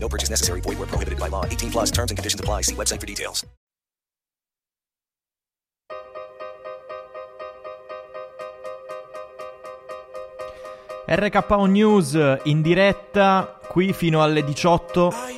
No purchase necessary. Void where prohibited by law. 18 plus terms and conditions apply. See website for details. RKO News in diretta qui fino alle 18.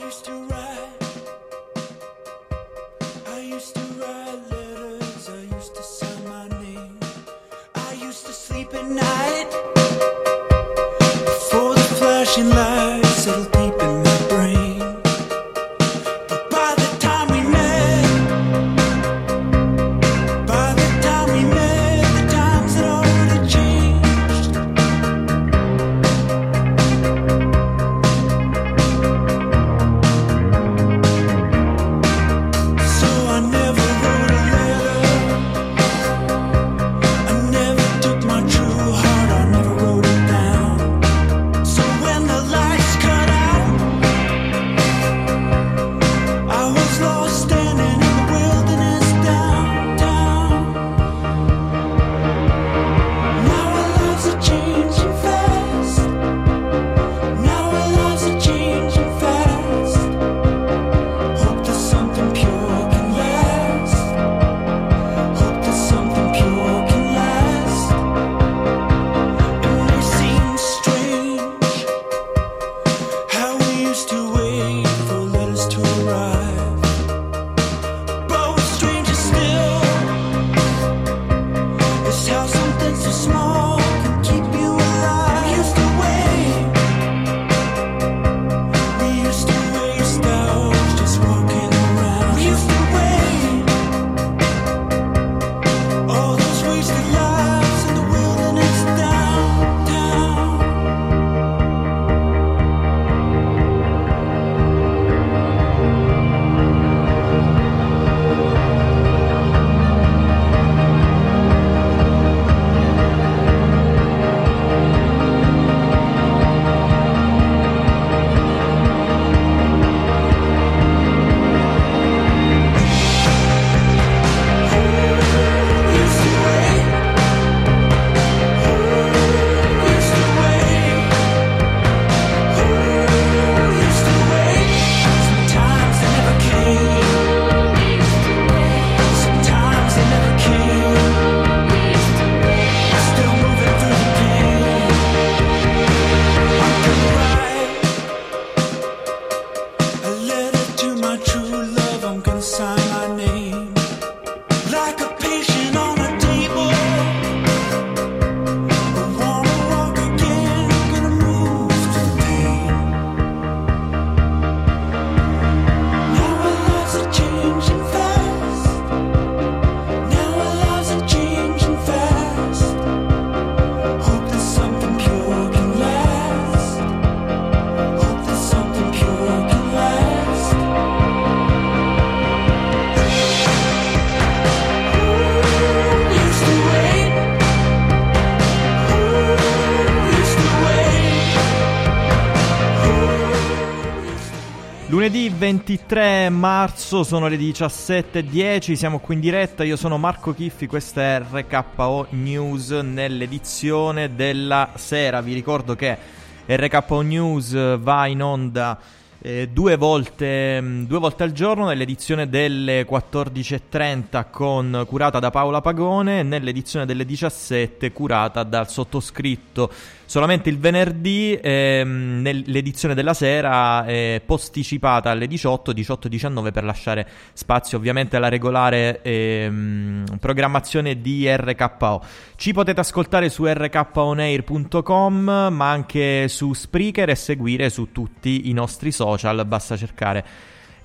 23 marzo sono le 17.10, siamo qui in diretta, io sono Marco Chiffi, questa è RKO News nell'edizione della sera. Vi ricordo che RKO News va in onda eh, due, volte, mh, due volte al giorno nell'edizione delle 14.30 con, curata da Paola Pagone e nell'edizione delle 17 curata dal sottoscritto. Solamente il venerdì ehm, nell'edizione della sera è posticipata alle 18, 18-19 per lasciare spazio ovviamente alla regolare ehm, programmazione di RKO. Ci potete ascoltare su rkonair.com ma anche su Spreaker e seguire su tutti i nostri social, basta cercare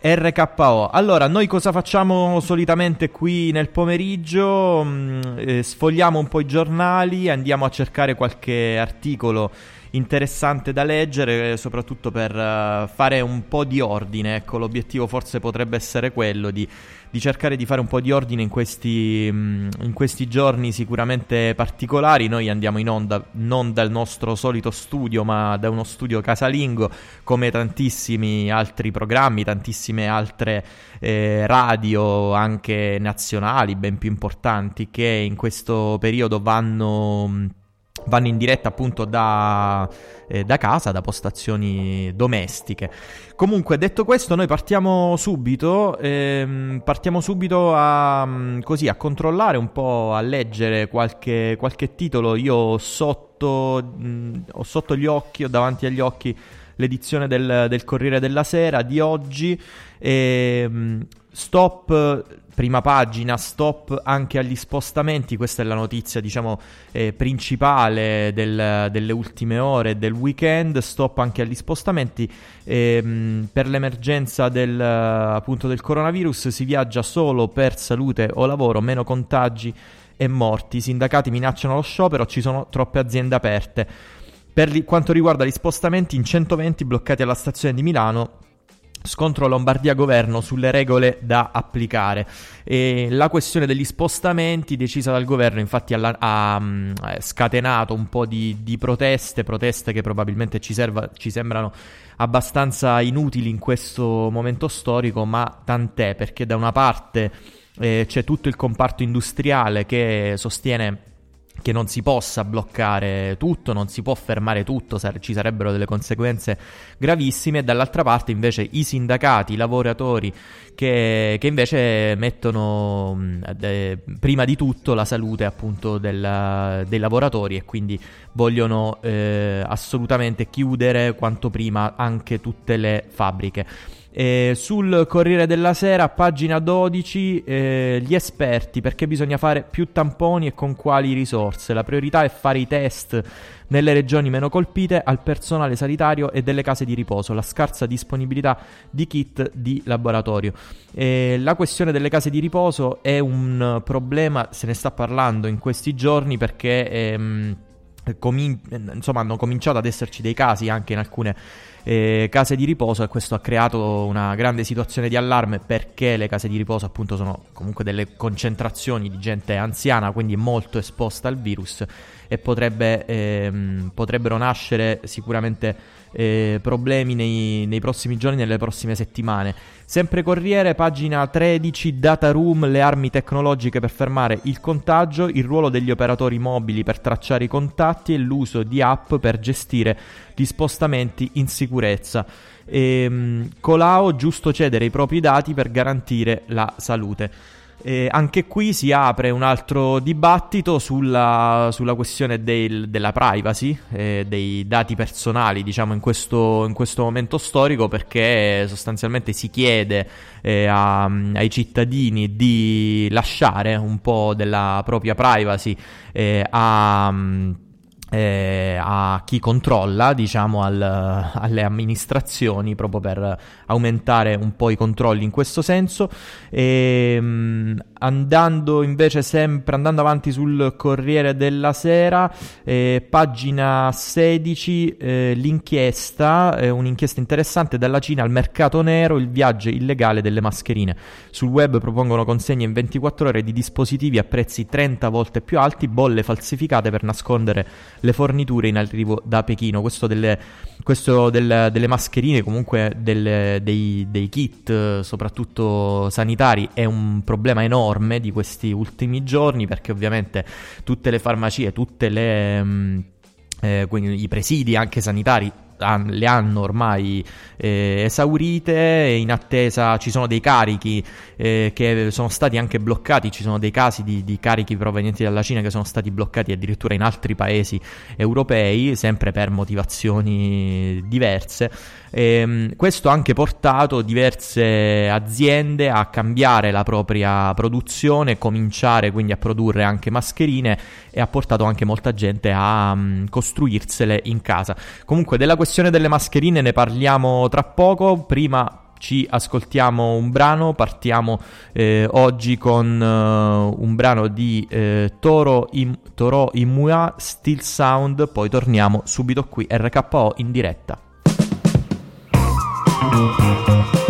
RKO. Allora, noi cosa facciamo solitamente qui nel pomeriggio? Mm, eh, sfogliamo un po' i giornali, andiamo a cercare qualche articolo interessante da leggere, soprattutto per uh, fare un po' di ordine. Ecco, l'obiettivo forse potrebbe essere quello di, di cercare di fare un po' di ordine in questi, mm, in questi, giorni sicuramente particolari. Noi andiamo in onda non dal nostro solito studio, ma da uno studio casalingo, come tantissimi altri programmi, tantissime altre eh, radio, anche nazionali, ben più importanti, che in questo periodo vanno mm, vanno in diretta appunto da, eh, da, casa, da postazioni domestiche. Comunque, detto questo, noi partiamo subito, ehm, partiamo subito a, mm, così, a controllare un po', a leggere qualche, qualche titolo. Io sotto, mh, mm, ho sotto gli occhi, ho davanti agli occhi l'edizione del, del Corriere della Sera di oggi. Ehm, stop prima pagina, stop anche agli spostamenti, questa è la notizia diciamo eh, principale del, delle ultime ore del weekend, stop anche agli spostamenti, ehm, per l'emergenza del, appunto, del coronavirus si viaggia solo per salute o lavoro, meno contagi e morti, i sindacati minacciano lo sciopero, ci sono troppe aziende aperte. Per li, quanto riguarda gli spostamenti, in 120 bloccati alla stazione di Milano Scontro Lombardia-Governo sulle regole da applicare. E la questione degli spostamenti decisa dal governo infatti ha, mm, ha scatenato un po' di, di, proteste, proteste che probabilmente ci, serva, ci sembrano abbastanza inutili in questo momento storico, ma tant'è perché da una parte eh, c'è tutto il comparto industriale che sostiene che non si possa bloccare tutto, non si può fermare tutto, ci sarebbero delle conseguenze gravissime, e dall'altra parte invece i sindacati, i lavoratori che, che invece mettono eh, prima di tutto la salute appunto della, dei lavoratori e quindi vogliono eh, assolutamente chiudere quanto prima anche tutte le fabbriche. Eh, sul Corriere della Sera, pagina 12, eh, gli esperti, perché bisogna fare più tamponi e con quali risorse. La priorità è fare i test nelle regioni meno colpite al personale sanitario e delle case di riposo, la scarsa disponibilità di kit di laboratorio. Eh, la questione delle case di riposo è un problema, se ne sta parlando in questi giorni perché... Ehm, comin- insomma, hanno cominciato ad esserci dei casi anche in alcune eh, case di riposo e questo ha creato una grande situazione di allarme perché le case di riposo appunto sono comunque delle concentrazioni di gente anziana, quindi molto esposta al virus e potrebbe, ehm, potrebbero nascere sicuramente eh, problemi nei, nei, prossimi giorni, nelle prossime settimane. Sempre Corriere, pagina 13, Data Room, le armi tecnologiche per fermare il contagio, il ruolo degli operatori mobili per tracciare i contatti e l'uso di app per gestire gli spostamenti in sicurezza. E, ehm, Colau, giusto cedere i propri dati per garantire la salute. Eh, anche qui si apre un altro dibattito sulla, sulla questione del, della privacy, eh, dei dati personali, diciamo, in questo, in questo, momento storico, perché sostanzialmente si chiede eh, a, ai cittadini di lasciare un po' della propria privacy eh, a eh, a chi controlla, diciamo al, alle amministrazioni proprio per aumentare un po' i controlli in questo senso. E ehm, andando invece sempre andando avanti sul Corriere della Sera eh, pagina 16 eh, l'inchiesta eh, un'inchiesta interessante dalla Cina al mercato nero il viaggio illegale delle mascherine sul web propongono consegne in 24 ore di dispositivi a prezzi 30 volte più alti bolle falsificate per nascondere le forniture in arrivo da Pechino. Questo delle, questo del, delle mascherine, comunque del, dei, dei, kit, soprattutto sanitari, è un problema enorme di questi ultimi giorni perché ovviamente tutte le farmacie, tutte le... Mm, eh, i presidi anche sanitari le hanno ormai eh, esaurite, in attesa ci sono dei carichi eh, che sono stati anche bloccati, ci sono dei casi di, di, carichi provenienti dalla Cina che sono stati bloccati addirittura in altri paesi europei, sempre per motivazioni diverse. E, ehm, questo ha anche portato diverse aziende a cambiare la propria produzione, cominciare quindi a produrre anche mascherine e ha portato anche molta gente a um, costruirsele in casa. Comunque della questione delle mascherine ne parliamo tra poco, prima Ci ascoltiamo un brano, partiamo eh, oggi con eh, un brano di eh, Toro, Im- Toro Imua, Still Sound, poi torniamo subito qui, RKO in diretta. Thank you.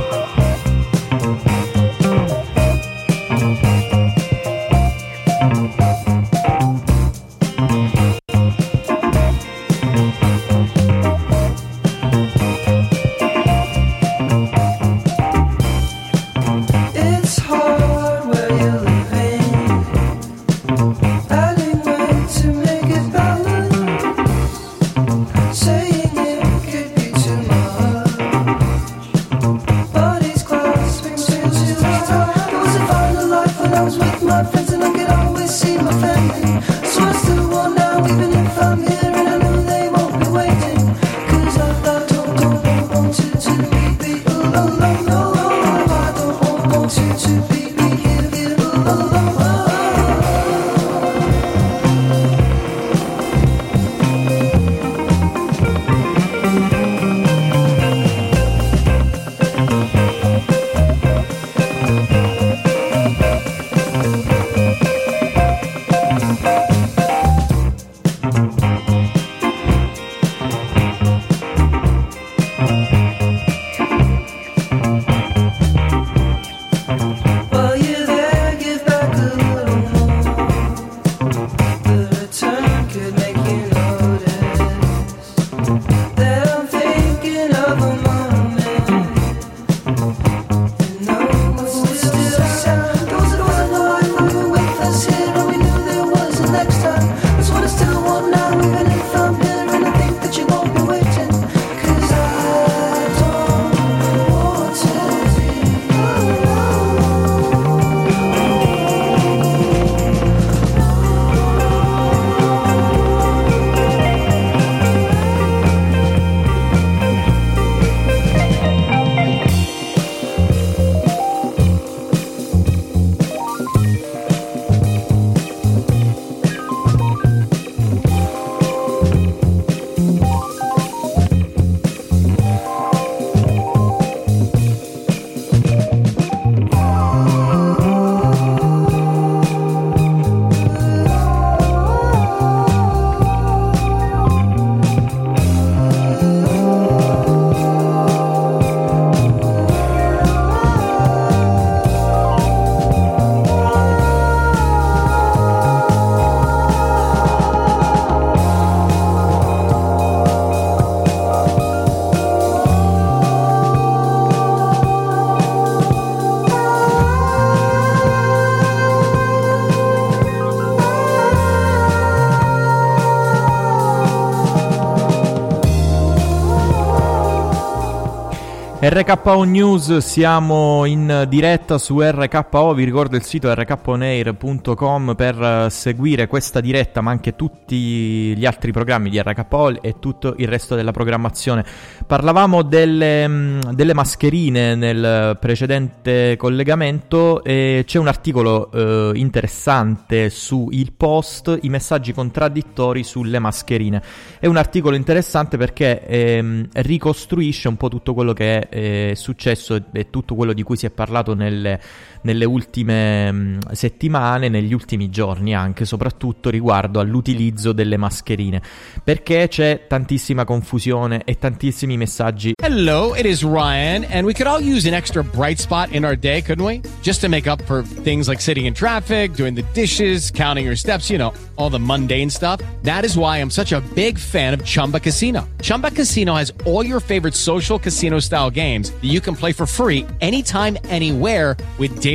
RKO News, siamo in diretta su RKO, vi ricordo il sito rkonair.com per eh, seguire questa diretta ma anche tutti gli altri programmi di RKO e tutto il resto della programmazione. Parlavamo delle, mm, delle mascherine nel precedente collegamento e c'è un articolo eh, interessante su Il Post, i messaggi contraddittori sulle mascherine. È un articolo interessante perché ehm, ricostruisce un po' tutto quello che è eh, successo e tutto quello di cui si è parlato nelle, nelle ultime mh, settimane, negli ultimi giorni anche, soprattutto riguardo all'utilizzo delle mascherine, perché c'è tantissima confusione e tantissimi messaggi Hello, it is Ryan, and we could all use an extra bright spot in our day, couldn't we? Just to make up for things like sitting in traffic, doing the dishes, counting your steps, you know, all the mundane stuff. That is why I'm such a big fan of Chumba Casino. Chumba Casino has all your favorite social casino style games that you can play for free anytime, anywhere with daily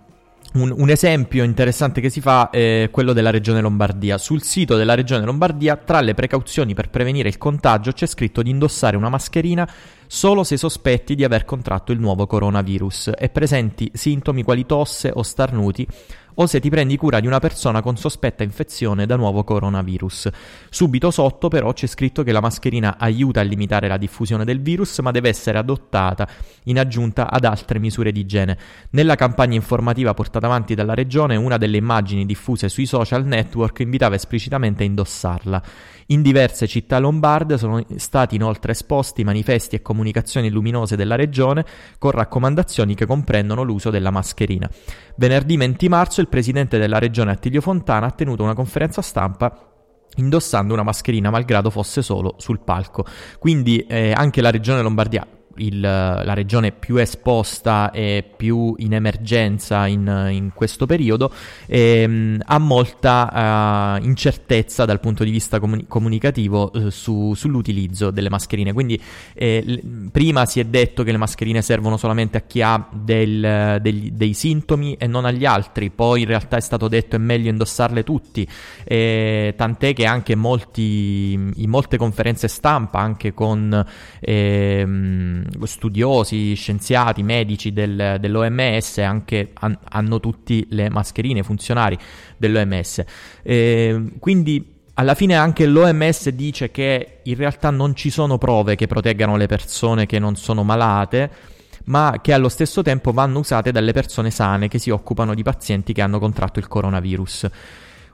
un, un esempio interessante che si fa è quello della Regione Lombardia. Sul sito della Regione Lombardia, tra le precauzioni per prevenire il contagio, c'è scritto di indossare una mascherina solo se sospetti di aver contratto il nuovo coronavirus e presenti sintomi quali tosse o starnuti o se ti prendi cura di una persona con sospetta infezione da nuovo coronavirus. Subito sotto però c'è scritto che la mascherina aiuta a limitare la diffusione del virus, ma deve essere adottata in aggiunta ad altre misure di igiene. Nella campagna informativa portata avanti dalla regione, una delle immagini diffuse sui social network invitava esplicitamente a indossarla. In diverse città lombarde sono stati inoltre esposti manifesti e comunicazioni luminose della regione con raccomandazioni che comprendono l'uso della mascherina. Venerdì 20 marzo il presidente della regione Attilio Fontana ha tenuto una conferenza stampa indossando una mascherina malgrado fosse solo sul palco. Quindi eh, anche la regione Lombardia il, la regione più esposta e più in emergenza in, in questo periodo ehm, ha molta uh, incertezza dal punto di vista comuni- comunicativo uh, su, sull'utilizzo delle mascherine. Quindi eh, l- prima si è detto che le mascherine servono solamente a chi ha del, degli, dei sintomi e non agli altri, poi in realtà è stato detto è meglio indossarle tutti, eh, tant'è che anche molti, in molte conferenze stampa, anche con... Ehm, studiosi, scienziati, medici del, dell'OMS anche han, hanno tutti le mascherine funzionari dell'OMS. Eh, quindi alla fine anche l'OMS dice che in realtà non ci sono prove che proteggano le persone che non sono malate, ma che allo stesso tempo vanno usate dalle persone sane che si occupano di pazienti che hanno contratto il coronavirus.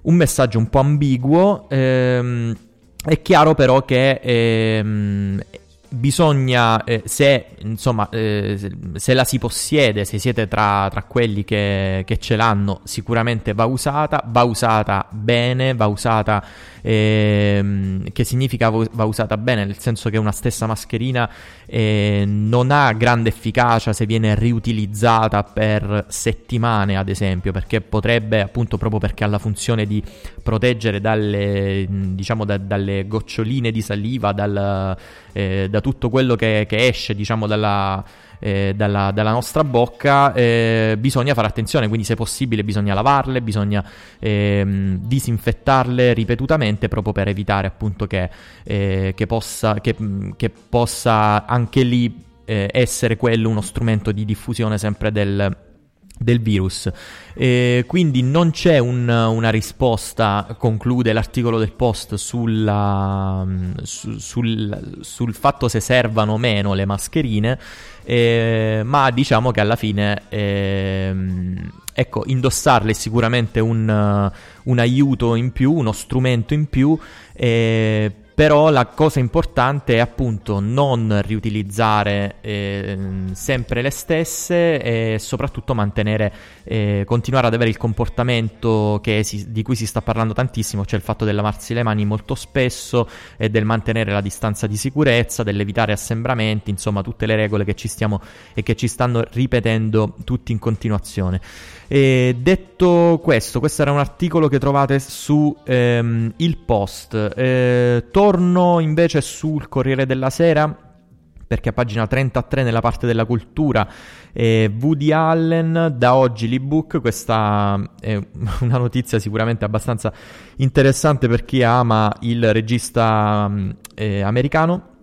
Un messaggio un po' ambiguo. Ehm, è chiaro però che ehm, bisogna, eh, se, insomma, eh, se la si possiede, se siete tra, tra quelli che, che, ce l'hanno, sicuramente va usata, va usata bene, va usata, eh, che significa va usata bene, nel senso che una stessa mascherina eh, non ha grande efficacia se viene riutilizzata per settimane, ad esempio, perché potrebbe, appunto, proprio perché ha la funzione di proteggere dalle, diciamo, da, dalle goccioline di saliva, dal, eh, da tutto quello che, che esce, diciamo, dalla, eh, dalla, dalla, nostra bocca, eh, bisogna fare attenzione, quindi se possibile bisogna lavarle, bisogna ehm, disinfettarle ripetutamente proprio per evitare appunto che, eh, che, possa, che, che possa anche lì eh, essere quello uno strumento di diffusione sempre del, del virus. Eh, quindi non c'è un, una risposta, conclude l'articolo del post, sulla, su, sul, sul, fatto se servano o meno le mascherine, eh, ma diciamo che alla fine eh, ecco, indossarle è sicuramente un, un, aiuto in più, uno strumento in più. Però la cosa importante è appunto non riutilizzare eh, sempre le stesse e soprattutto mantenere, eh, continuare ad avere il comportamento si, di cui si sta parlando tantissimo, cioè il fatto del lavarsi le mani molto spesso e del mantenere la distanza di sicurezza, dell'evitare assembramenti, insomma tutte le regole che ci stiamo e che ci stanno ripetendo tutti in continuazione. E detto questo, questo era un articolo che trovate su ehm, Il Post. Eh, torno invece sul Corriere della Sera perché a pagina 33 nella parte della cultura eh, Woody Allen da oggi l'ebook questa è una notizia sicuramente abbastanza interessante per chi ama il regista eh, americano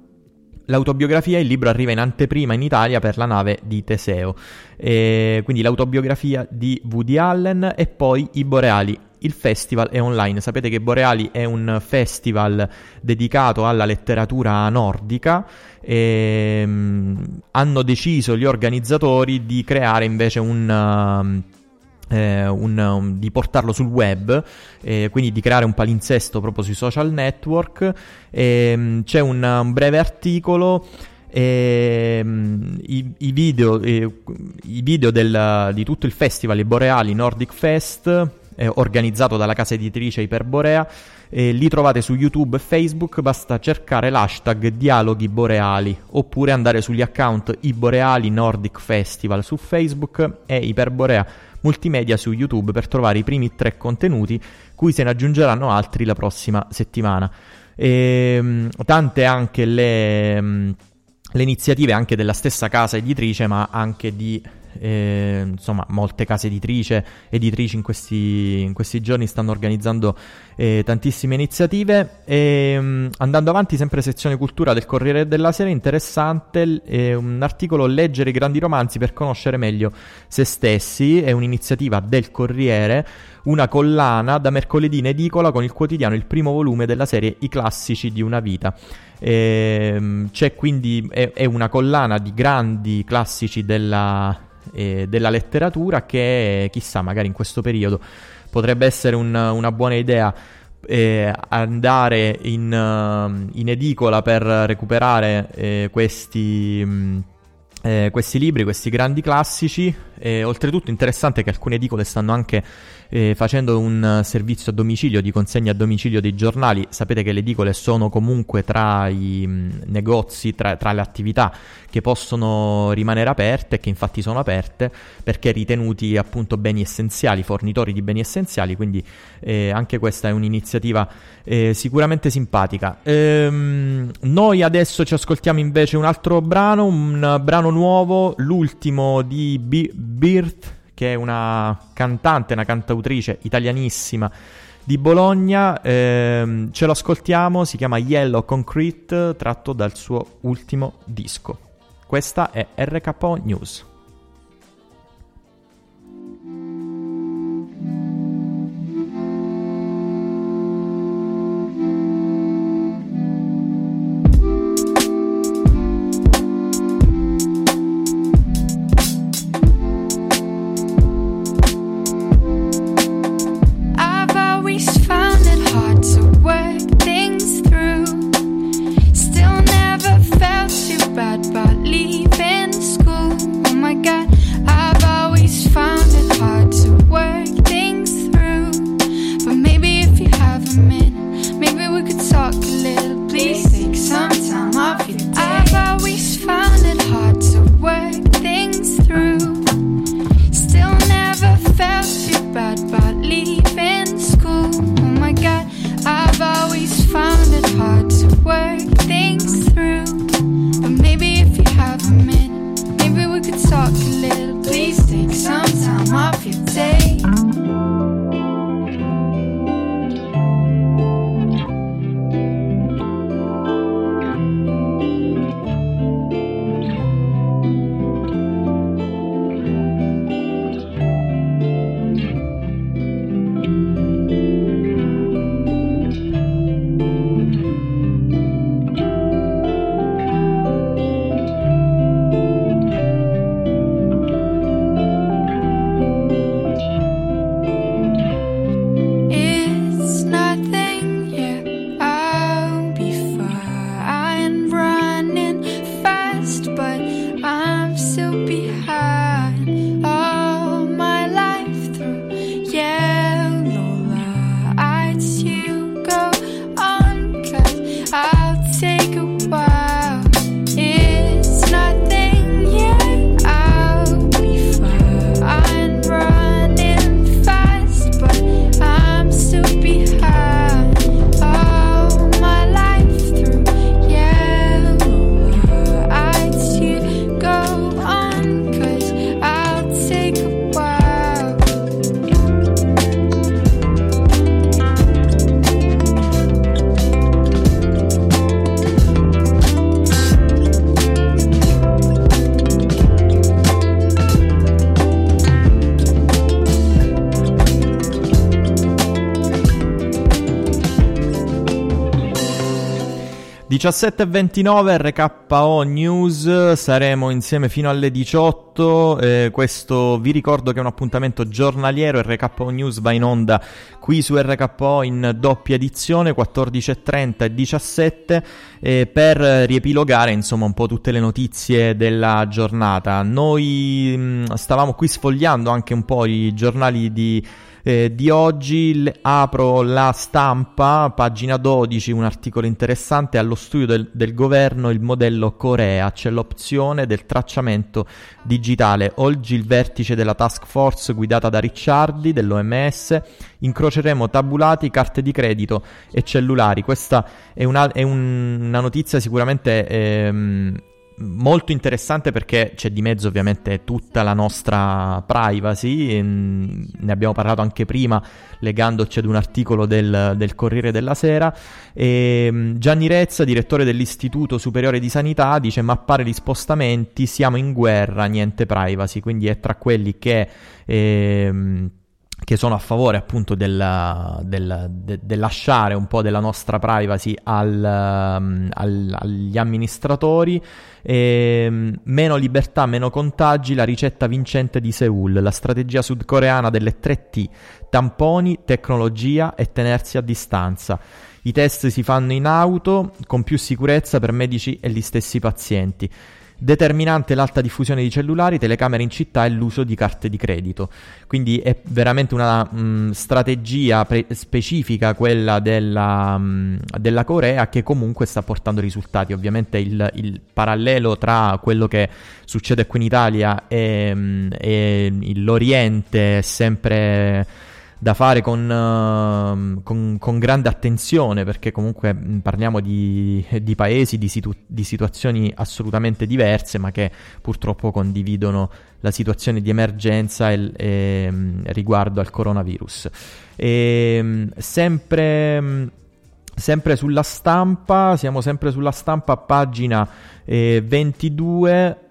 l'autobiografia, il libro arriva in anteprima in Italia per la nave di Teseo. E quindi l'autobiografia di Woody Allen e poi I Boreali. Il festival è online. Sapete che Boreali è un festival dedicato alla letteratura nordica e um, hanno deciso gli organizzatori di creare invece un... Uh, eh, un, um, di portarlo sul web, eh, quindi di creare un palinsesto proprio sui social network. Eh, c'è un, un, breve articolo. Um, i, i, video, i video del, di tutto il festival i Boreali Nordic Fest organizzato dalla casa editrice Iperborea eh, li trovate su YouTube e Facebook, basta cercare l'hashtag Dialoghi Boreali oppure andare sugli account I Boreali Nordic Festival su Facebook e Iperborea multimedia su YouTube per trovare i primi tre contenuti, cui se ne aggiungeranno altri la prossima settimana. E, ehm, tante anche le, mm, le iniziative anche della stessa casa editrice, ma anche di eh, insomma molte case editrice, editrici in questi, in questi giorni stanno organizzando eh, tantissime iniziative. E, mh, andando avanti, sempre sezione cultura del Corriere della Sera, interessante eh, un articolo Leggere i grandi romanzi per conoscere meglio se stessi, è un'iniziativa del Corriere una collana da mercoledì in edicola con il quotidiano il primo volume della serie I classici di una vita. Ehm, c'è quindi è una collana di grandi classici della, eh, della letteratura che chissà magari in questo periodo potrebbe essere un- una buona idea eh, andare in, eh, in edicola per recuperare eh, questi, mh, eh, questi libri, questi grandi classici. E, oltretutto interessante che alcune edicole stanno anche eh, facendo un servizio a domicilio di consegna a domicilio dei giornali. Sapete che le edicole sono comunque tra i mh, negozi, tra, tra le attività che possono rimanere aperte e che infatti sono aperte perché ritenuti appunto beni essenziali, fornitori di beni essenziali, quindi eh, anche questa è un'iniziativa eh, sicuramente simpatica. Ehm, noi adesso ci ascoltiamo invece un altro brano, un brano nuovo, l'ultimo di Bi- Birth, che è una cantante, una cantautrice italianissima di Bologna. Ehm, ce lo ascoltiamo, si chiama Yellow Concrete, tratto dal suo ultimo disco. Questa è RKO News. 17.29 RKO News, saremo insieme fino alle 18, eh, questo vi ricordo che è un appuntamento giornaliero, RKO News va in onda qui su RKO in doppia edizione 14.30 e 17 eh, per riepilogare insomma un po' tutte le notizie della giornata. Noi mh, stavamo qui sfogliando anche un po' i giornali di eh, di oggi apro la stampa, pagina 12, un articolo interessante, allo studio del, del governo il modello Corea, c'è l'opzione del tracciamento digitale. Oggi il vertice della task force guidata da Ricciardi dell'OMS, incroceremo tabulati, carte di credito e cellulari. Questa è una, è un- una notizia sicuramente... ehm, molto interessante perché c'è di mezzo ovviamente tutta la nostra privacy, mm, ne abbiamo parlato anche prima legandoci ad un articolo del, del Corriere della Sera. E mm, Gianni Rezza, direttore dell'Istituto Superiore di Sanità, dice mappare gli spostamenti, siamo in guerra, niente privacy, quindi è tra quelli che... ehm, che sono a favore appunto del, del, de, del, lasciare un po' della nostra privacy al, um, al, agli amministratori. E, um, meno libertà, meno contagi, la ricetta vincente di Seoul, la strategia sudcoreana delle 3T, tamponi, tecnologia e tenersi a distanza. I test si fanno in auto con più sicurezza per medici e gli stessi pazienti. Determinante l'alta diffusione di cellulari, telecamere in città e l'uso di carte di credito. Quindi è veramente una mh, strategia pre- specifica quella della, mh, della, Corea che comunque sta portando risultati. Ovviamente il, il, parallelo tra quello che succede qui in Italia e, mh, e l'Oriente è sempre da fare con, uh, con, con, grande attenzione perché comunque parliamo di, di paesi, di, situ- di, situazioni assolutamente diverse ma che purtroppo condividono la situazione di emergenza e, e, riguardo al coronavirus. E, sempre, sempre sulla stampa, siamo sempre sulla stampa, pagina eh, 22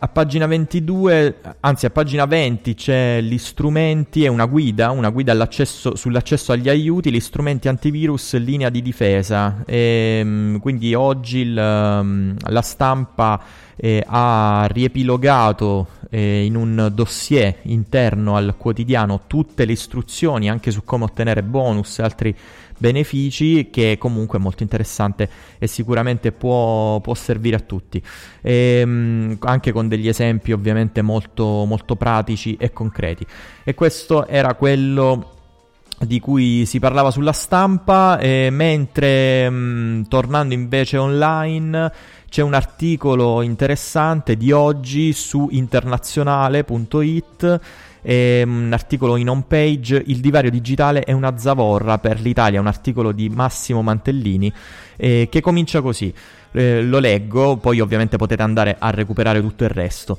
a pagina 22, anzi a pagina 20 c'è gli strumenti e una guida, una guida sull'accesso agli aiuti, gli strumenti antivirus, linea di difesa. E, ehm, quindi oggi il, ehm, la stampa eh, ha riepilogato eh, in un dossier interno al quotidiano tutte le istruzioni anche su come ottenere bonus e altri benefici che comunque è molto interessante e sicuramente può, può servire a tutti. E, ehm, anche con degli esempi ovviamente molto, molto pratici e concreti. E questo era quello di cui si parlava sulla stampa, eh, mentre mh, tornando invece online c'è un articolo interessante di oggi su internazionale.it e, um, un articolo in home page, il divario digitale è una zavorra per l'Italia, un articolo di Massimo Mantellini eh, che comincia così, eh, lo leggo, poi ovviamente potete andare a recuperare tutto il resto.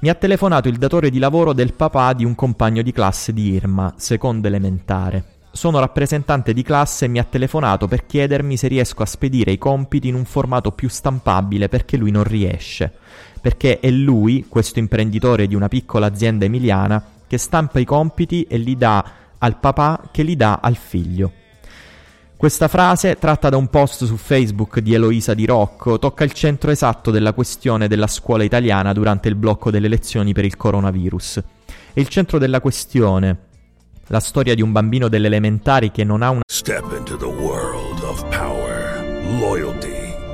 Mi ha telefonato il datore di lavoro del papà di un compagno di classe di Irma, secondo elementare. Sono rappresentante di classe e mi ha telefonato per chiedermi se riesco a spedire i compiti in un formato più stampabile perché lui non riesce. Perché è lui, questo imprenditore di una piccola azienda emiliana, che stampa i compiti e li dà al papà che li dà al figlio. Questa frase, tratta da un post su Facebook di Eloisa Di Rocco, tocca il centro esatto della questione della scuola italiana durante il blocco delle lezioni per il coronavirus. È il centro della questione, la storia di un bambino delle elementari che non ha una Step into the world of power, loyalty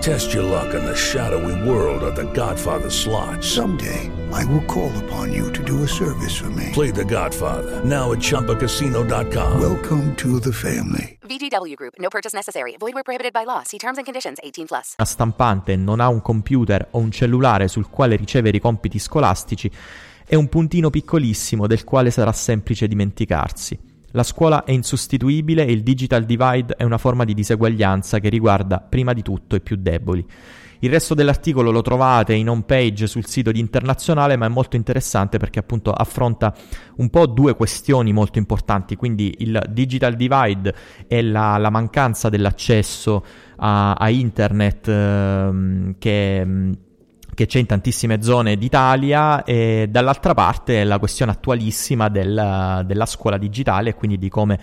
Test your luck in the shadowy world of The Godfather slot. Someday, I will call upon you to do a service for me. Play The Godfather now at ChumbaCasino.com. Welcome to the family. VGW Group. No purchase necessary. Void where prohibited by law. See terms and conditions. 18 plus. Una stampante non ha un computer o un cellulare sul quale ricevere i compiti scolastici è un puntino piccolissimo del quale sarà semplice dimenticarsi. La scuola è insostituibile e il digital divide è una forma di diseguaglianza che riguarda prima di tutto i più deboli. Il resto dell'articolo lo trovate in home page sul sito di Internazionale, ma è molto interessante perché appunto affronta un po' due questioni molto importanti, quindi il digital divide e la, la mancanza dell'accesso a, a internet ehm, che che c'è in tantissime zone d'Italia e dall'altra parte la questione attualissima del, della scuola digitale e quindi di come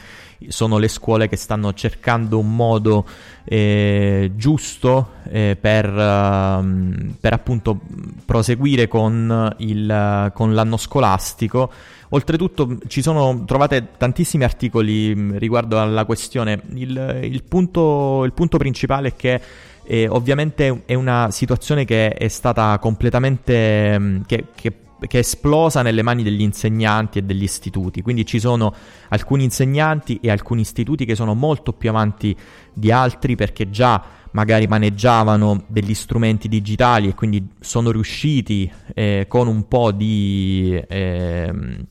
sono le scuole che stanno cercando un modo eh, giusto eh, per, uh, per, appunto proseguire con, il, con l'anno scolastico. Oltretutto ci sono trovate tantissimi articoli riguardo alla questione. Il, il, punto, il punto principale è che e ovviamente è una situazione che è stata completamente. Mm, che, che, che, è esplosa nelle mani degli insegnanti e degli istituti. Quindi ci sono alcuni insegnanti e alcuni istituti che sono molto più avanti di altri perché già magari maneggiavano degli strumenti digitali e quindi sono riusciti eh, con un po' di... ehm,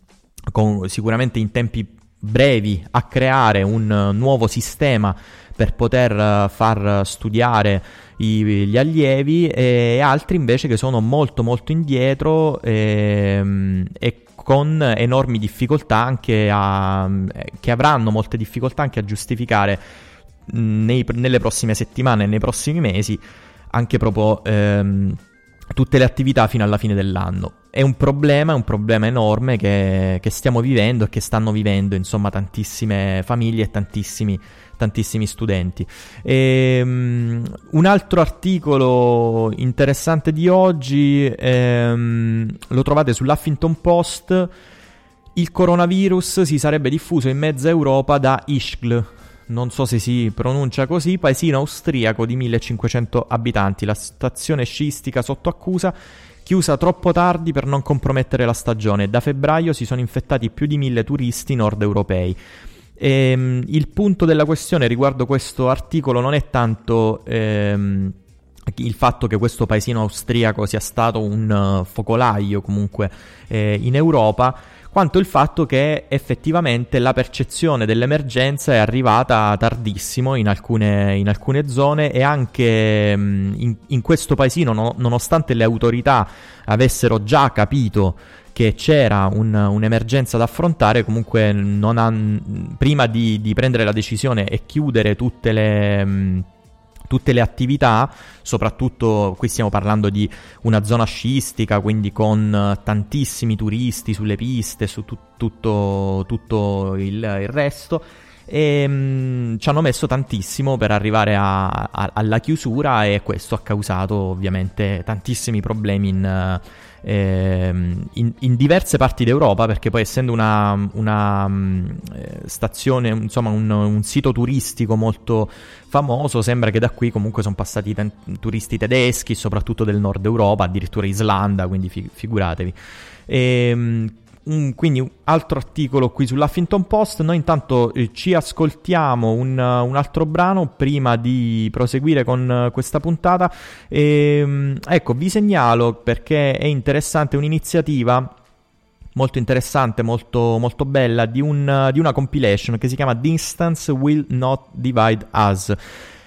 con, sicuramente in tempi brevi a creare un eh, nuovo sistema per poter eh, far studiare i- gli allievi e altri invece che sono molto molto indietro ehm, e con enormi difficoltà anche a, eh, che avranno molte difficoltà anche a giustificare nei- nelle prossime settimane, nei prossimi mesi, anche proprio ehm, tutte le attività fino alla fine dell'anno. È un problema, è un problema enorme che, che stiamo vivendo e che stanno vivendo, insomma, tantissime famiglie e tantissimi, tantissimi studenti. Ehm, un altro articolo interessante di oggi ehm, lo trovate sull'Huffington Post. Il coronavirus si sarebbe diffuso in mezza Europa da Ischgl, non so se si pronuncia così, paesino austriaco di 1500 abitanti, la stazione sciistica sotto accusa, chiusa troppo tardi per non compromettere la stagione. Da febbraio si sono infettati più di 1000 turisti nord europei. Ehm, il punto della questione riguardo questo articolo non è tanto ehm, il fatto che questo paesino austriaco sia stato un uh, focolaio comunque eh, in Europa, quanto il fatto che effettivamente la percezione dell'emergenza è arrivata tardissimo in alcune, in alcune zone e anche mh, in, in questo paesino, no- nonostante le autorità avessero già capito che c'era un- un'emergenza da affrontare, comunque han- prima di, di prendere la decisione e chiudere tutte le... mh, tutte le attività, soprattutto qui stiamo parlando di una zona sciistica, quindi con tantissimi turisti sulle piste, su tu- tutto, tutto il, il resto. E mm, ci hanno messo tantissimo per arrivare a- a- alla chiusura e questo ha causato ovviamente tantissimi problemi in, ehm, in- in diverse parti d'Europa perché poi essendo una, una, mm, eh, stazione, insomma un, un sito turistico molto famoso, sembra che da qui comunque sono passati tan- turisti tedeschi, soprattutto del nord Europa, addirittura Islanda, quindi fi- figuratevi. Ehm, un- quindi altro articolo qui sull'Huffington Post. Noi intanto eh, ci ascoltiamo un, un altro brano prima di proseguire con uh, questa puntata. Ehm, ecco, vi segnalo perché è interessante un'iniziativa molto interessante, molto, molto bella, di, un- di una compilation che si chiama Distance Will Not Divide Us.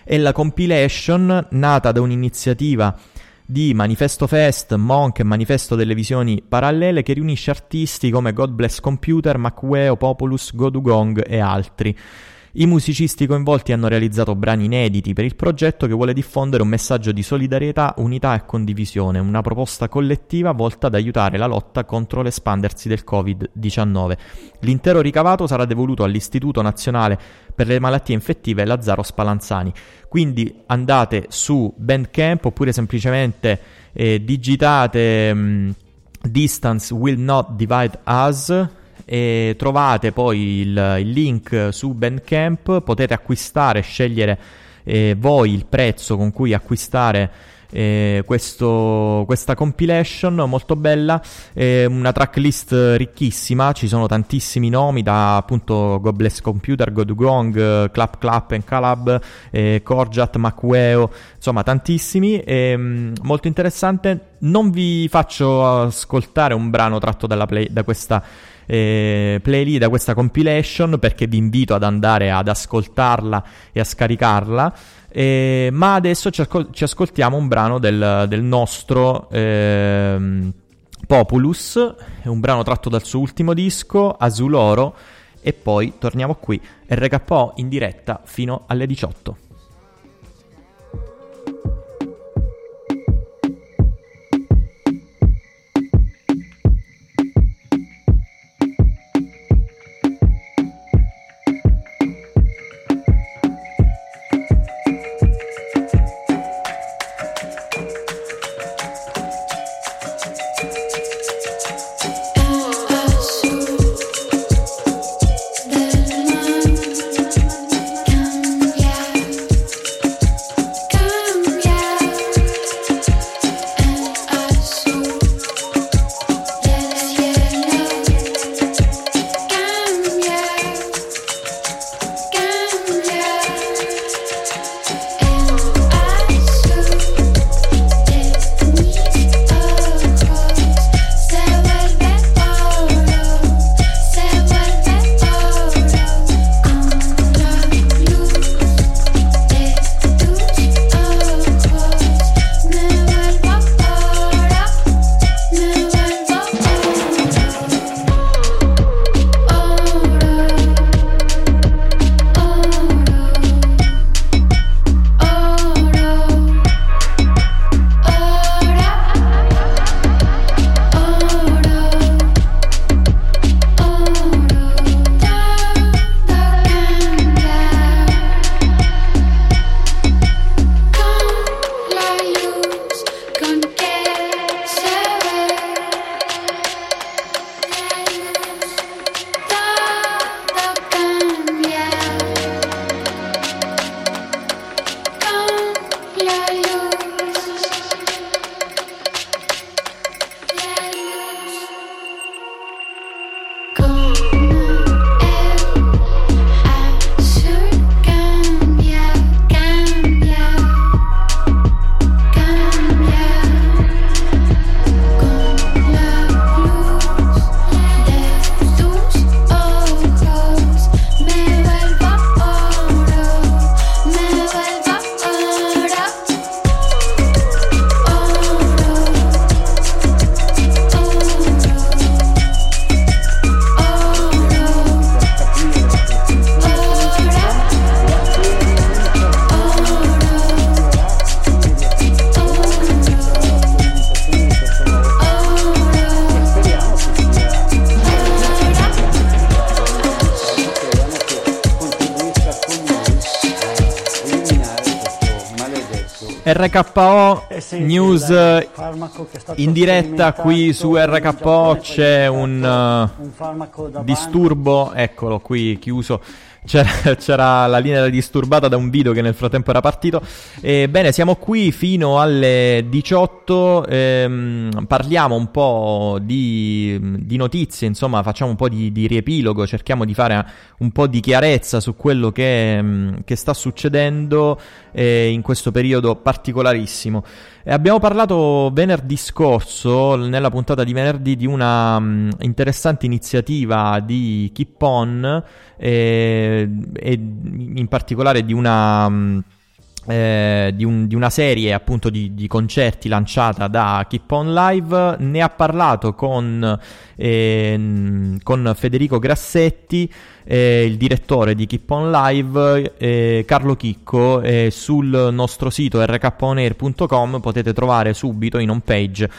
È la compilation nata da un'iniziativa di Manifesto Fest, Monk e Manifesto delle Visioni Parallele che riunisce artisti come God Bless Computer, Macweo, Populus, Godugong e altri. I musicisti coinvolti hanno realizzato brani inediti per il progetto che vuole diffondere un messaggio di solidarietà, unità e condivisione, una proposta collettiva volta ad aiutare la lotta contro l'espandersi del Covid-19. L'intero ricavato sarà devoluto all'Istituto Nazionale per le Malattie Infettive Lazzaro Spallanzani. Quindi andate su Bandcamp oppure semplicemente eh, digitate mh, Distance Will Not Divide Us e trovate poi il, il link su Bandcamp, potete acquistare, scegliere eh, voi il prezzo con cui acquistare eh, questo- questa compilation molto bella, eh, una tracklist ricchissima, ci sono tantissimi nomi da appunto God Bless Computer, God Gong, eh, Clap Clap and Calab, eh, Korjat, Macweo, insomma tantissimi, ehm, molto interessante. Non vi faccio ascoltare un brano tratto play- da questa eh, playlist, da questa compilation, perché vi invito ad andare ad ascoltarla e a scaricarla. Eh, ma adesso ci, ascol- ci ascoltiamo un brano del, del nostro ehm, Populus, un brano tratto dal suo ultimo disco, Azuloro, e poi torniamo qui, RKO in diretta fino alle 18. RKO News eh, stato in diretta qui su RKO c'è un uh, disturbo, eccolo qui chiuso. C'era, c'era la linea disturbata da un video che nel frattempo era partito. Ebbene, siamo qui fino alle 18. ehm, parliamo un po' di, di notizie, insomma, facciamo un po' di, di riepilogo. Cerchiamo di fare un po' di chiarezza su quello che, mm, che sta succedendo eh, in questo periodo particolarissimo. E abbiamo parlato venerdì scorso, nella puntata di venerdì, di una mm, interessante iniziativa di Keep On eh, e in particolare di una. mm, eh, di, un- di una serie appunto di, di concerti lanciata da Keep On Live. Ne ha parlato con, ehm, con Federico Grassetti eh, il direttore di Keep On Live eh, Carlo Chicco eh, sul nostro sito rkonair.com potete trovare subito in home page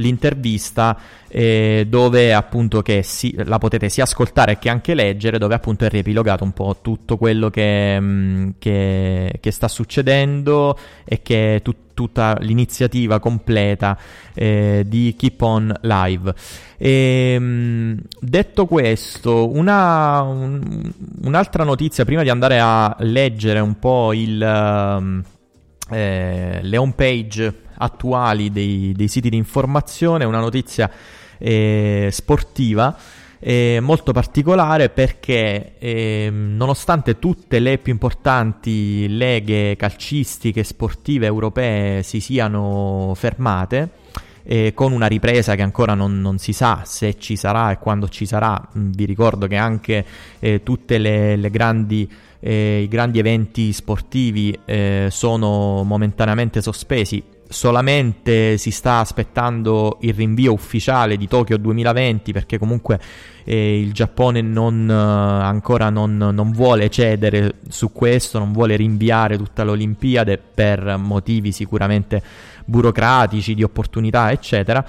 l'intervista eh, dove appunto che si, la potete sia ascoltare che anche leggere dove appunto è riepilogato un po' tutto quello che, mh, che, che sta succedendo e che tut- tutta l'iniziativa completa eh, di Keep On Live. E, mh, detto questo una, un- un'altra notizia prima di andare a leggere un po' il ehm, eh, le home page attuali dei, dei siti di informazione, una notizia eh, sportiva eh, molto particolare perché ehm, nonostante tutte le più importanti leghe calcistiche sportive europee si siano fermate, eh, con una ripresa che ancora non, non si sa se ci sarà e quando ci sarà. Mm, Vi ricordo che anche eh, tutte le, le grandi, eh, i grandi eventi sportivi eh, sono momentaneamente sospesi. Solamente si sta aspettando il rinvio ufficiale di Tokyo 2020 perché comunque eh, il Giappone non, eh, ancora non, non vuole cedere su questo, non vuole rinviare tutta l'Olimpiade per motivi sicuramente burocratici, di opportunità, eccetera.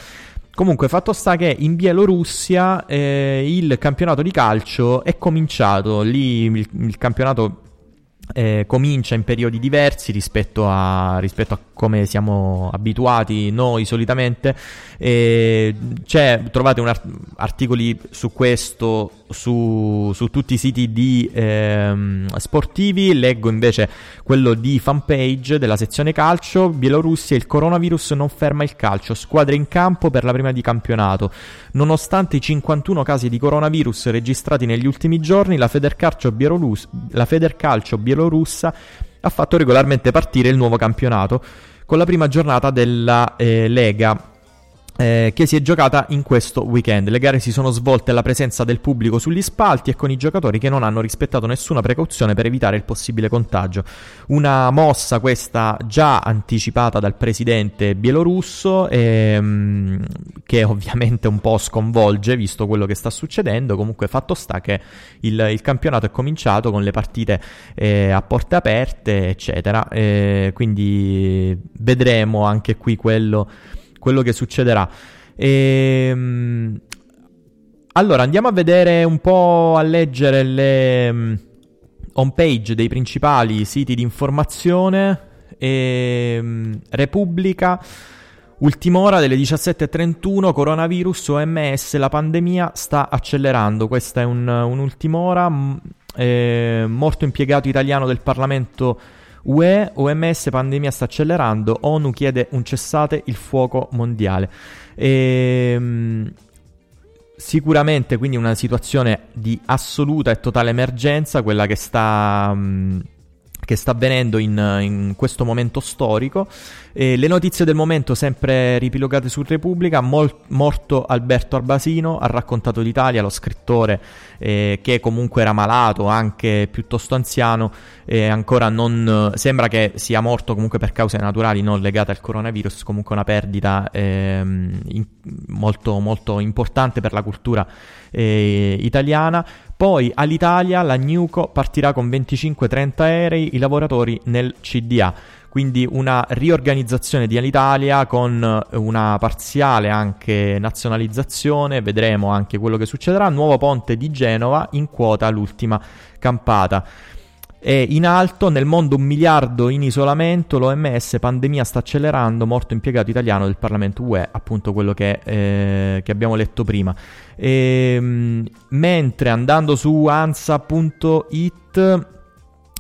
Comunque, fatto sta che in Bielorussia eh, il campionato di calcio è cominciato. Lì il, il campionato eh, comincia in periodi diversi rispetto a, rispetto a come siamo abituati noi solitamente. E c'è, trovate art- articoli su questo su, su tutti i siti di, ehm, sportivi. Leggo invece quello di fanpage della sezione calcio. Bielorussia, il coronavirus non ferma il calcio. Squadre in campo per la prima di campionato. Nonostante i 51 casi di coronavirus registrati negli ultimi giorni, la Federcalcio, Bielorus- la Federcalcio bielorussa ha fatto regolarmente partire il nuovo campionato con la prima giornata della eh, Lega eh, che si è giocata in questo weekend. Le gare si sono svolte alla presenza del pubblico sugli spalti e con i giocatori che non hanno rispettato nessuna precauzione per evitare il possibile contagio. Una mossa questa già anticipata dal presidente bielorusso ehm, che ovviamente un po' sconvolge visto quello che sta succedendo. Comunque fatto sta che il, il campionato è cominciato con le partite eh, a porte aperte eccetera. Eh, quindi vedremo anche qui quello quello che succederà. Ehm, allora, andiamo a vedere un po' a leggere le mm, home page dei principali siti di informazione. Ehm, Repubblica. Ultima ora delle 17.31, coronavirus, OMS, la pandemia sta accelerando. Questa è un, un'ultima ora. M- eh, morto impiegato italiano del Parlamento UE, OMS, pandemia sta accelerando, ONU chiede un cessate il fuoco mondiale. Ehm, sicuramente quindi una situazione di assoluta e totale emergenza, quella che sta... mh, che sta avvenendo in, in questo momento storico. E le notizie del momento, sempre ripilogate su Repubblica. Mol- morto Alberto Arbasino, ha raccontato l'Italia, lo scrittore eh, che comunque era malato, anche piuttosto anziano, e ancora non sembra che sia morto comunque per cause naturali, non legate al coronavirus. Comunque una perdita ehm, in- molto, molto importante per la cultura eh, italiana. Poi all'Italia la Newco partirà con 25-30 aerei, i lavoratori nel CDA. Quindi una riorganizzazione di Alitalia con una parziale anche nazionalizzazione, vedremo anche quello che succederà. Nuovo ponte di Genova in quota l'ultima campata. È in alto, nel mondo un miliardo in isolamento, l'OMS, pandemia sta accelerando, morto impiegato italiano del Parlamento UE, appunto quello che, eh, che abbiamo letto prima. Ehm, mentre andando su ansa.it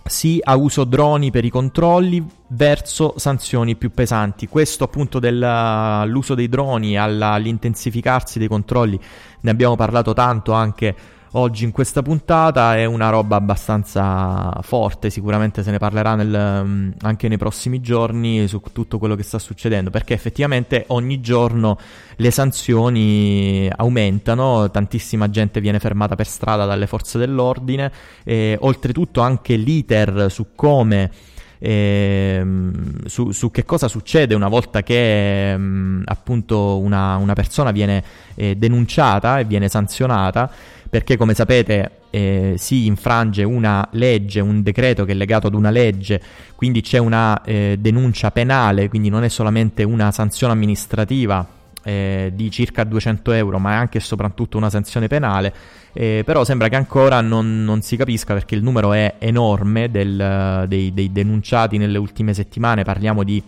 sì a uso droni per i controlli verso sanzioni più pesanti. Questo appunto dell'uso dei droni all'intensificarsi dei controlli ne abbiamo parlato tanto anche oggi in questa puntata, è una roba abbastanza forte, sicuramente se ne parlerà nel- mm, anche nei prossimi giorni su tutto quello che sta succedendo, perché effettivamente ogni giorno le sanzioni aumentano, tantissima gente viene fermata per strada dalle forze dell'ordine e oltretutto anche l'iter su come ehm, su, su che cosa succede una volta che ehm, appunto una, una persona viene eh, denunciata e viene sanzionata perché come sapete eh, si infrange una legge, un decreto che è legato ad una legge, quindi c'è una eh, denuncia penale, quindi non è solamente una sanzione amministrativa eh, di circa 200 euro, ma è anche e soprattutto una sanzione penale. Eh, però sembra che ancora non, non si capisca perché il numero è enorme del, dei, dei denunciati nelle ultime settimane. Parliamo di,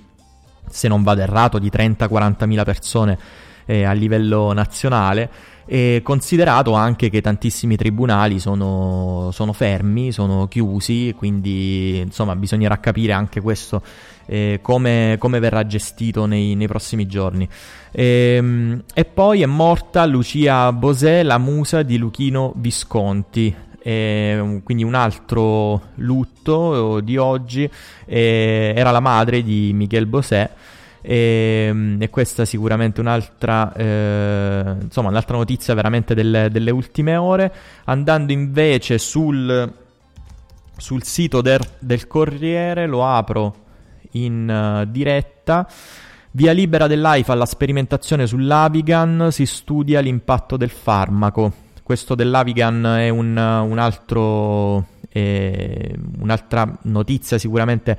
se non vado errato, di 30-40 mila persone eh, a livello nazionale. E considerato anche che tantissimi tribunali sono, sono fermi, sono chiusi, quindi insomma bisognerà capire anche questo eh, come, come verrà gestito nei, nei prossimi giorni. Ehm, e poi è morta Lucia Bosè, la musa di Luchino Visconti. E, quindi un altro lutto di oggi eh, era la madre di Michel Bosè e, e questa è sicuramente un'altra, eh, insomma, un'altra notizia veramente delle, delle ultime ore andando invece sul, sul sito del, del Corriere lo apro in uh, diretta Via libera dell'AIFA alla sperimentazione sull'Avigan, si studia l'impatto del farmaco. Questo dell'Avigan è un, un altro, eh, un'altra notizia sicuramente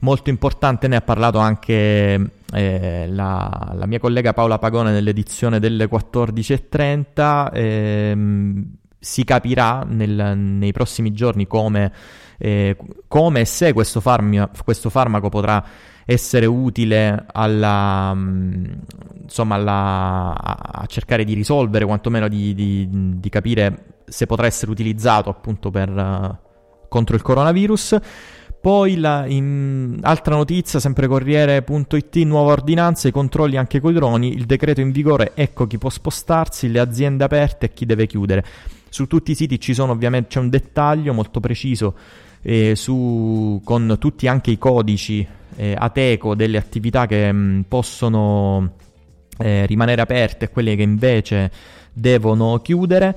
molto importante, ne ha parlato anche eh, la, la, mia collega Paola Pagone nell'edizione delle 14.30. Ehm, si capirà nel, nei prossimi giorni come, eh, come e se questo, farmi, questo farmaco potrà essere utile alla, insomma, alla, a cercare di risolvere, quantomeno di, di, di, capire se potrà essere utilizzato appunto per, uh, contro il coronavirus. Poi la, in, altra notizia, sempre Corriere.it, nuova ordinanza, i controlli anche coi droni, il decreto in vigore, ecco chi può spostarsi, le aziende aperte e chi deve chiudere. Su tutti i siti ci sono ovviamente c'è un dettaglio molto preciso eh, su, con tutti anche i codici eh, Ateco delle attività che mh, possono eh, rimanere aperte e quelle che invece devono chiudere.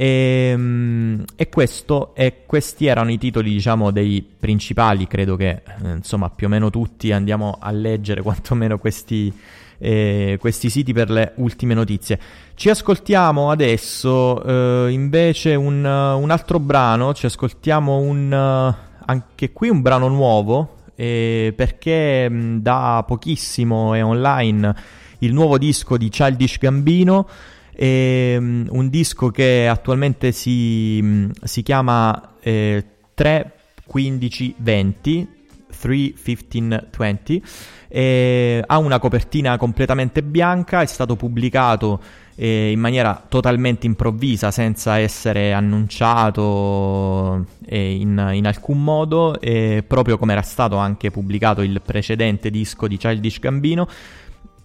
E, mh, e, questo, e questi erano i titoli, diciamo, dei principali. Credo che eh, insomma più o meno tutti andiamo a leggere quantomeno questi, eh, questi siti per le ultime notizie. Ci ascoltiamo adesso eh, invece un, un, altro brano. Ci ascoltiamo un, anche qui un brano nuovo eh, perché mh, da pochissimo è online il nuovo disco di Childish Gambino, e, mh, un disco che attualmente si, mh, si chiama eh, 3 15 20 3 15 20 e ha una copertina completamente bianca, è stato pubblicato eh, in maniera totalmente improvvisa, senza essere annunciato eh, in, in, alcun modo, eh, proprio come era stato anche pubblicato il precedente disco di Childish Gambino.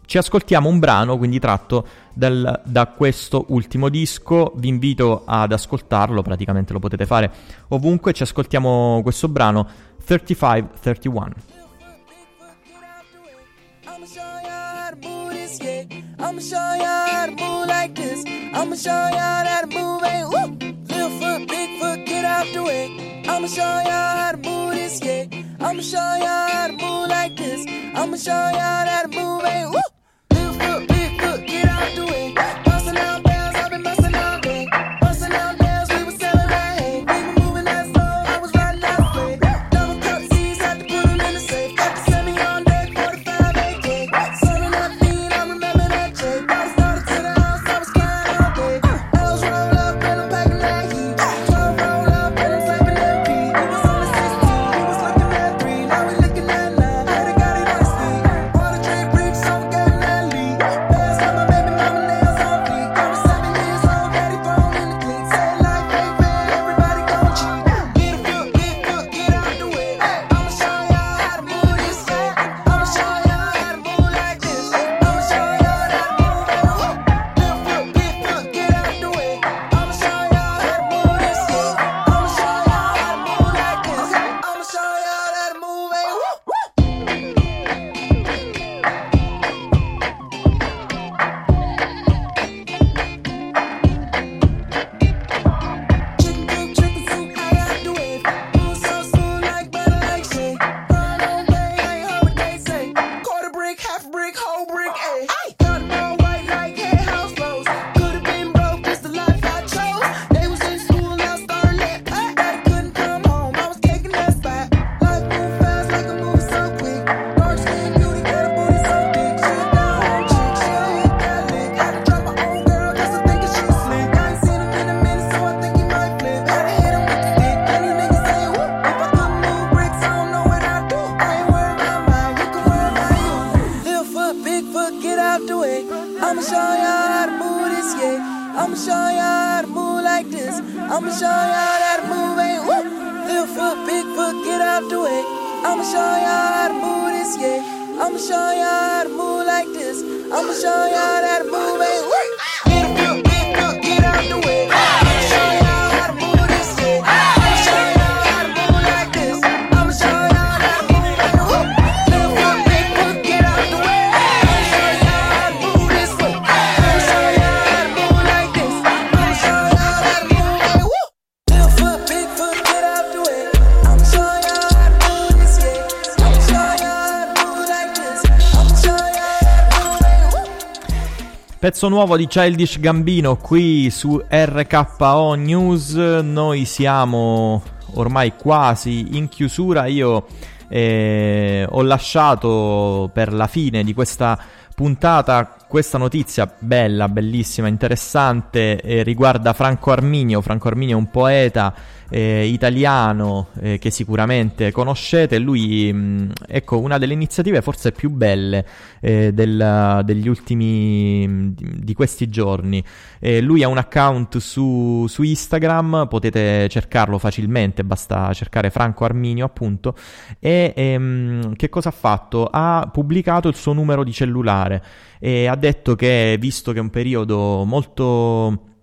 Ci ascoltiamo un brano, quindi tratto dal, da questo ultimo disco. Vi invito ad ascoltarlo, praticamente lo potete fare ovunque. Ci ascoltiamo questo brano 3531. I'ma show y'all how to move like this. I'ma show y'all how to move ain't woo. Little foot, big foot, get out the way. I'ma show y'all how to move this, yeah. I'ma show y'all how to move like this. I'ma show y'all how to move ain't woo. out the way. I'ma show y'all how to move this, yeah. I'ma show y'all how to move like this. I'ma show y'all how to move, eh, ain't hey, whoop. Little foot, big foot, get out the way. I'ma show y'all how to move this, yeah. I'ma show y'all how to move like this. I'ma show y'all how to move, eh, ain't whoop. Pezzo nuovo di Childish Gambino qui su RKO News. Noi siamo ormai quasi in chiusura. Io eh, ho lasciato per la fine di questa puntata questa notizia bella, bellissima, interessante. eh, riguarda Franco Arminio. Franco Arminio è un poeta eh, italiano eh, che sicuramente conoscete. Lui, mh, ecco, una delle iniziative forse più belle eh, del- degli ultimi mh, di, di questi giorni. Eh, lui ha un account su, su Instagram, potete cercarlo facilmente, basta cercare Franco Arminio, appunto. E ehm, che cosa ha fatto? Ha pubblicato il suo numero di cellulare e ha detto che, visto che è un periodo molto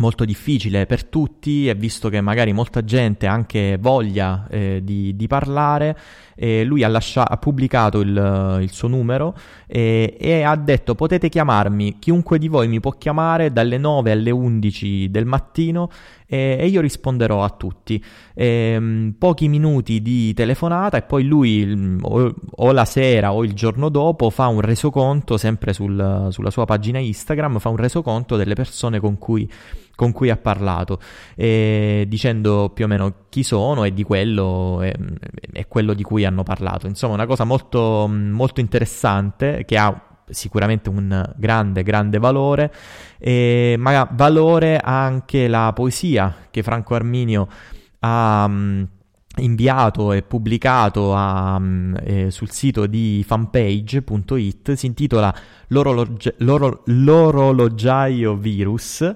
molto difficile per tutti e visto che magari molta gente ha anche voglia eh, di, di parlare, eh, lui ha, lascia- ha pubblicato il, il suo numero eh, e ha detto potete chiamarmi, chiunque di voi mi può chiamare dalle 9 alle 11 del mattino e, io risponderò a tutti. Ehm, pochi minuti di telefonata e poi lui o, o la sera o il giorno dopo fa un resoconto sempre sul- sulla sua pagina Instagram, fa un resoconto delle persone con cui con cui ha parlato, eh, dicendo più o meno chi sono e di quello e, e quello di cui hanno parlato. Insomma, una cosa molto, molto interessante che ha sicuramente un grande, grande valore, eh, ma valore anche la poesia che Franco Arminio ha. inviato e pubblicato a, eh, sul sito di fanpage.it si intitola L'orologi- l'oro- L'orologiaio virus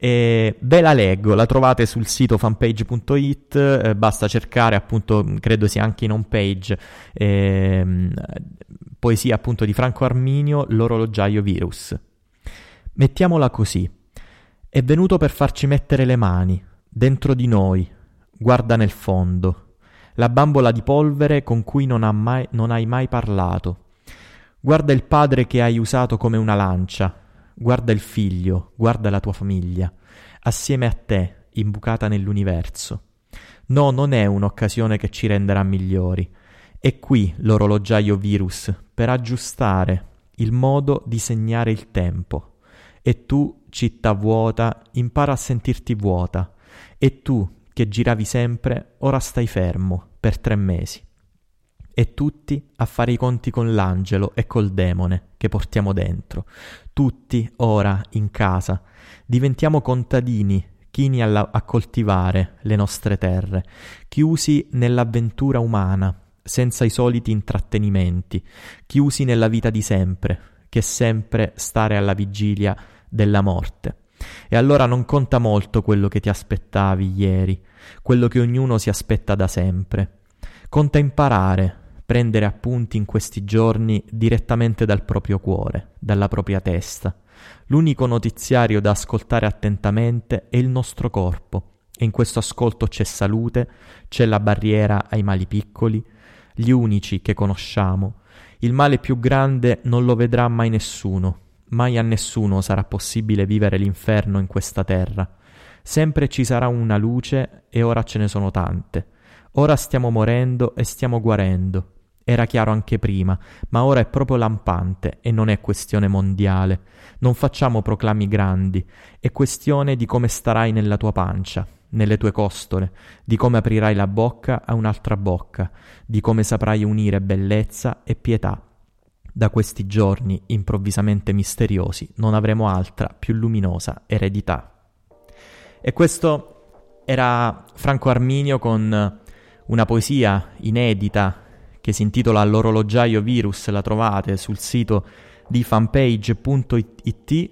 e ve la leggo, la trovate sul sito fanpage.it, eh, basta cercare appunto, credo sia anche in home page, ehm, poesia appunto di Franco Arminio, L'orologiaio virus. Mettiamola così. È venuto per farci mettere le mani, dentro di noi, guarda nel fondo, la bambola di polvere con cui non, ha mai- non hai mai parlato. Guarda il padre che hai usato come una lancia, guarda il figlio, guarda la tua famiglia, assieme a te, imbucata nell'universo. No, non è un'occasione che ci renderà migliori. È qui l'orologiaio virus per aggiustare il modo di segnare il tempo. E tu, città vuota, impara a sentirti vuota. E tu, che giravi sempre, ora stai fermo per tre mesi. E tutti a fare i conti con l'angelo e col demone che portiamo dentro. Tutti ora in casa. Diventiamo contadini, chini alla- a coltivare le nostre terre, chiusi nell'avventura umana, senza i soliti intrattenimenti, chiusi nella vita di sempre, che è sempre stare alla vigilia della morte. E allora non conta molto quello che ti aspettavi ieri, quello che ognuno si aspetta da sempre. Conta imparare, prendere appunti in questi giorni direttamente dal proprio cuore, dalla propria testa. L'unico notiziario da ascoltare attentamente è il nostro corpo, e in questo ascolto c'è salute, c'è la barriera ai mali piccoli, gli unici che conosciamo. Il male più grande non lo vedrà mai nessuno, mai a nessuno sarà possibile vivere l'inferno in questa terra. Sempre ci sarà una luce e ora ce ne sono tante. Ora stiamo morendo e stiamo guarendo. Era chiaro anche prima, ma ora è proprio lampante e non è questione mondiale. Non facciamo proclami grandi, è questione di come starai nella tua pancia, nelle tue costole, di come aprirai la bocca a un'altra bocca, di come saprai unire bellezza e pietà. Da questi giorni improvvisamente misteriosi non avremo altra più luminosa eredità. E questo era Franco Arminio con una poesia inedita che si intitola L'orologiaio virus, la trovate sul sito di fanpage.it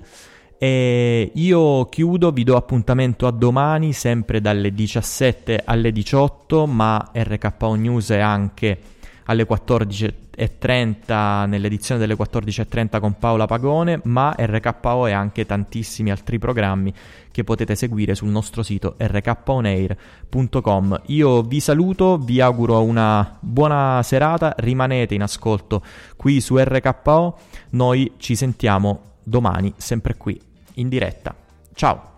E io chiudo, vi do appuntamento a domani, sempre dalle 17 alle 18, ma RKO News è anche alle 14.30 nell'edizione delle 14.30 con Paola Pagone, ma RKO e anche tantissimi altri programmi che potete seguire sul nostro sito rkonair.com. Io vi saluto, vi auguro una buona serata, rimanete in ascolto qui su RKO, noi ci sentiamo domani sempre qui in diretta. Ciao!